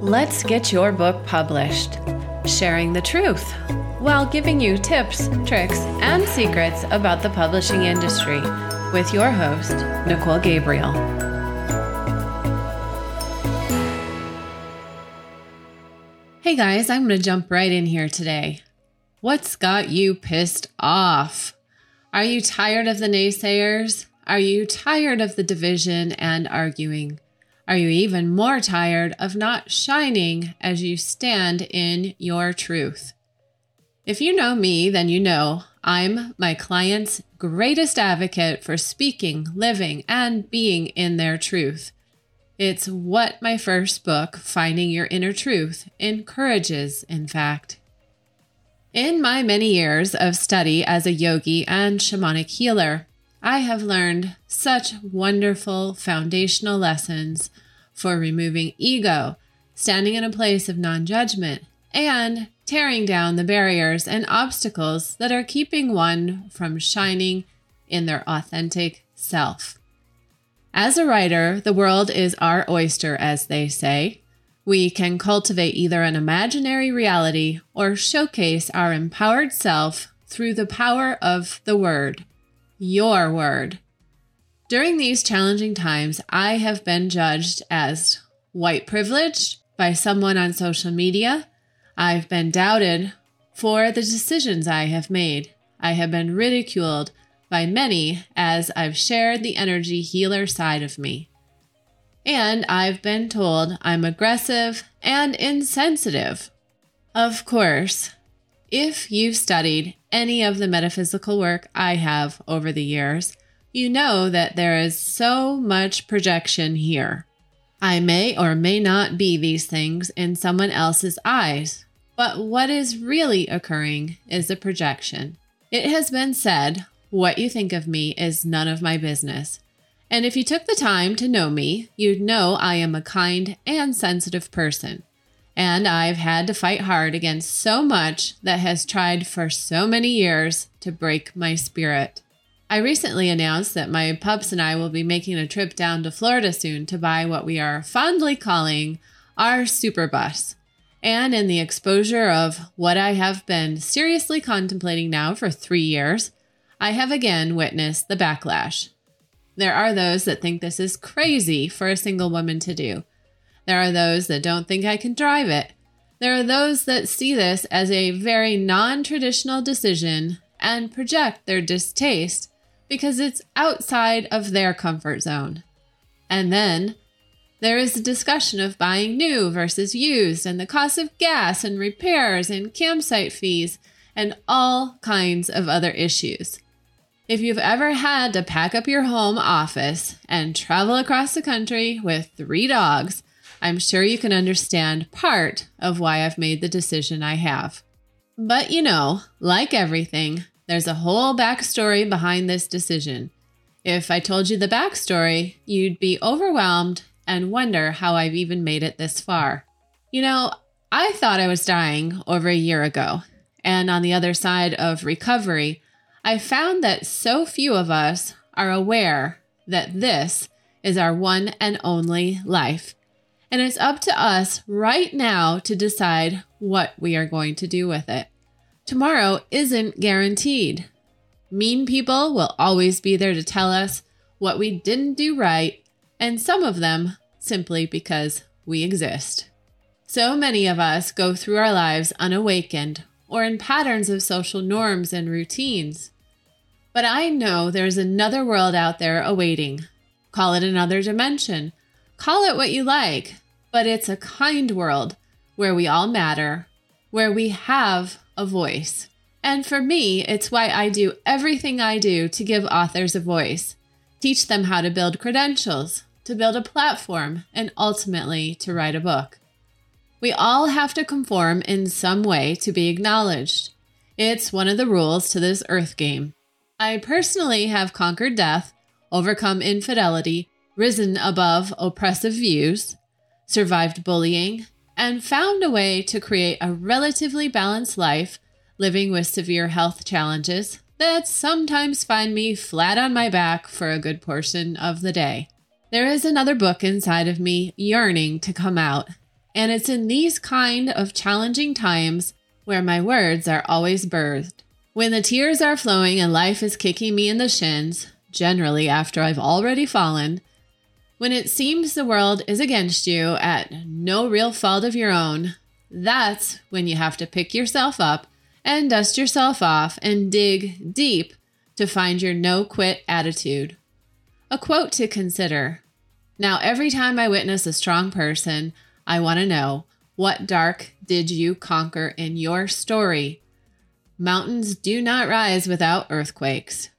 Let's get your book published. Sharing the truth while giving you tips, tricks, and secrets about the publishing industry with your host, Nicole Gabriel. Hey guys, I'm going to jump right in here today. What's got you pissed off? Are you tired of the naysayers? Are you tired of the division and arguing? Are you even more tired of not shining as you stand in your truth? If you know me, then you know I'm my client's greatest advocate for speaking, living, and being in their truth. It's what my first book, Finding Your Inner Truth, encourages, in fact. In my many years of study as a yogi and shamanic healer, I have learned such wonderful foundational lessons for removing ego, standing in a place of non judgment, and tearing down the barriers and obstacles that are keeping one from shining in their authentic self. As a writer, the world is our oyster, as they say. We can cultivate either an imaginary reality or showcase our empowered self through the power of the word your word. During these challenging times, I have been judged as white privileged by someone on social media. I've been doubted for the decisions I have made. I have been ridiculed by many as I've shared the energy healer side of me. And I've been told I'm aggressive and insensitive. Of course, if you've studied any of the metaphysical work I have over the years, you know that there is so much projection here. I may or may not be these things in someone else's eyes, but what is really occurring is a projection. It has been said, what you think of me is none of my business. And if you took the time to know me, you'd know I am a kind and sensitive person and I've had to fight hard against so much that has tried for so many years to break my spirit. I recently announced that my pups and I will be making a trip down to Florida soon to buy what we are fondly calling our super bus. And in the exposure of what I have been seriously contemplating now for three years, I have again witnessed the backlash. There are those that think this is crazy for a single woman to do, there are those that don't think I can drive it. There are those that see this as a very non traditional decision and project their distaste because it's outside of their comfort zone. And then there is a discussion of buying new versus used and the cost of gas and repairs and campsite fees and all kinds of other issues. If you've ever had to pack up your home office and travel across the country with three dogs, I'm sure you can understand part of why I've made the decision I have. But you know, like everything, there's a whole backstory behind this decision. If I told you the backstory, you'd be overwhelmed and wonder how I've even made it this far. You know, I thought I was dying over a year ago, and on the other side of recovery, I found that so few of us are aware that this is our one and only life and it's up to us right now to decide what we are going to do with it. Tomorrow isn't guaranteed. Mean people will always be there to tell us what we didn't do right, and some of them simply because we exist. So many of us go through our lives unawakened or in patterns of social norms and routines. But I know there's another world out there awaiting. Call it another dimension Call it what you like, but it's a kind world where we all matter, where we have a voice. And for me, it's why I do everything I do to give authors a voice, teach them how to build credentials, to build a platform, and ultimately to write a book. We all have to conform in some way to be acknowledged. It's one of the rules to this earth game. I personally have conquered death, overcome infidelity, risen above oppressive views, survived bullying, and found a way to create a relatively balanced life, living with severe health challenges that sometimes find me flat on my back for a good portion of the day. There is another book inside of me yearning to come out, And it's in these kind of challenging times where my words are always birthed. When the tears are flowing and life is kicking me in the shins, generally after I've already fallen, when it seems the world is against you at no real fault of your own, that's when you have to pick yourself up and dust yourself off and dig deep to find your no quit attitude. A quote to consider. Now, every time I witness a strong person, I want to know what dark did you conquer in your story? Mountains do not rise without earthquakes.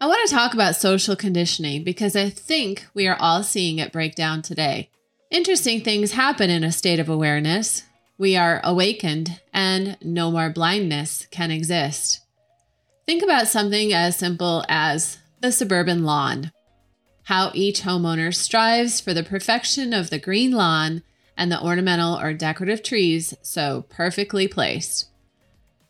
I want to talk about social conditioning because I think we are all seeing it break down today. Interesting things happen in a state of awareness. We are awakened, and no more blindness can exist. Think about something as simple as the suburban lawn. How each homeowner strives for the perfection of the green lawn and the ornamental or decorative trees so perfectly placed.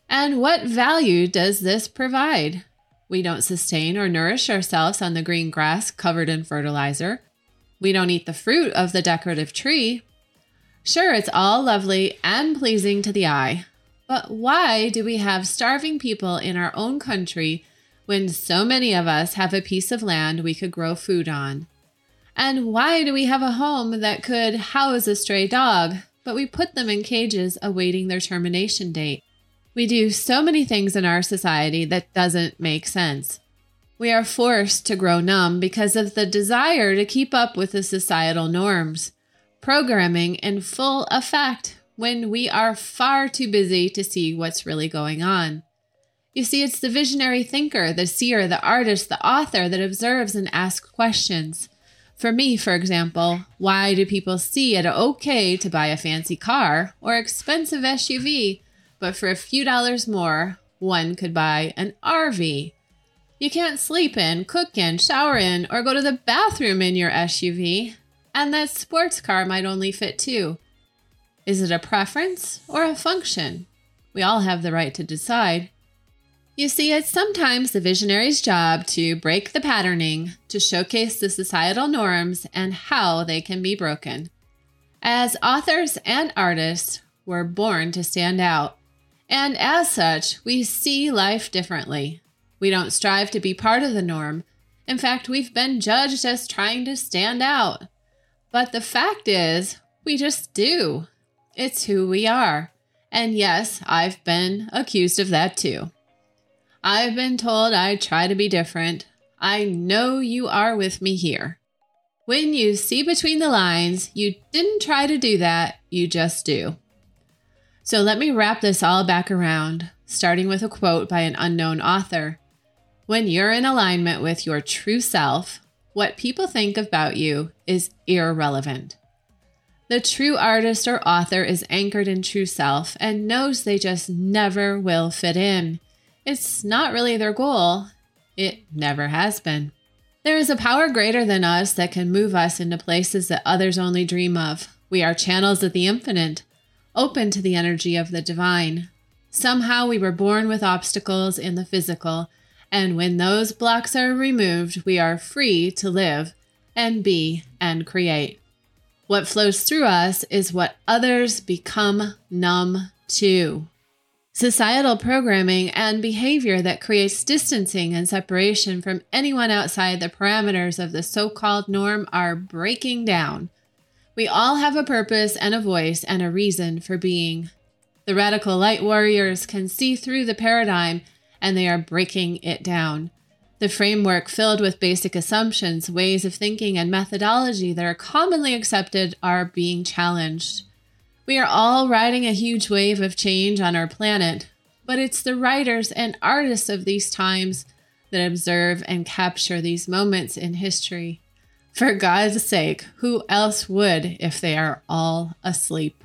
And what value does this provide? We don't sustain or nourish ourselves on the green grass covered in fertilizer. We don't eat the fruit of the decorative tree. Sure, it's all lovely and pleasing to the eye, but why do we have starving people in our own country when so many of us have a piece of land we could grow food on? And why do we have a home that could house a stray dog, but we put them in cages awaiting their termination date? We do so many things in our society that doesn't make sense. We are forced to grow numb because of the desire to keep up with the societal norms, programming in full effect when we are far too busy to see what's really going on. You see, it's the visionary thinker, the seer, the artist, the author that observes and asks questions. For me, for example, why do people see it okay to buy a fancy car or expensive SUV but for a few dollars more, one could buy an RV. You can't sleep in, cook in, shower in, or go to the bathroom in your SUV, and that sports car might only fit two. Is it a preference or a function? We all have the right to decide. You see, it's sometimes the visionary's job to break the patterning, to showcase the societal norms and how they can be broken. As authors and artists, we're born to stand out. And as such, we see life differently. We don't strive to be part of the norm. In fact, we've been judged as trying to stand out. But the fact is, we just do. It's who we are. And yes, I've been accused of that too. I've been told I try to be different. I know you are with me here. When you see between the lines, you didn't try to do that, you just do. So let me wrap this all back around, starting with a quote by an unknown author. When you're in alignment with your true self, what people think about you is irrelevant. The true artist or author is anchored in true self and knows they just never will fit in. It's not really their goal, it never has been. There is a power greater than us that can move us into places that others only dream of. We are channels of the infinite open to the energy of the divine. Somehow we were born with obstacles in the physical, and when those blocks are removed, we are free to live and be and create. What flows through us is what others become numb to. Societal programming and behavior that creates distancing and separation from anyone outside the parameters of the so called norm are breaking down. We all have a purpose and a voice and a reason for being. The radical light warriors can see through the paradigm and they are breaking it down. The framework filled with basic assumptions, ways of thinking, and methodology that are commonly accepted are being challenged. We are all riding a huge wave of change on our planet, but it's the writers and artists of these times that observe and capture these moments in history. For God's sake, who else would if they are all asleep?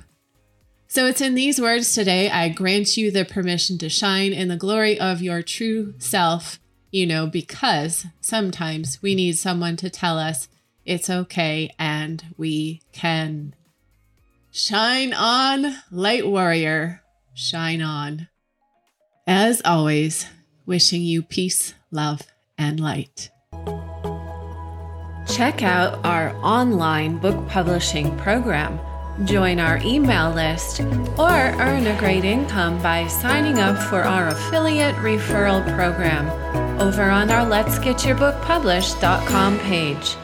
So it's in these words today I grant you the permission to shine in the glory of your true self, you know, because sometimes we need someone to tell us it's okay and we can. Shine on, light warrior, shine on. As always, wishing you peace, love, and light. Check out our online book publishing program, join our email list, or earn a great income by signing up for our affiliate referral program over on our Let's Get Your Book Published.com page.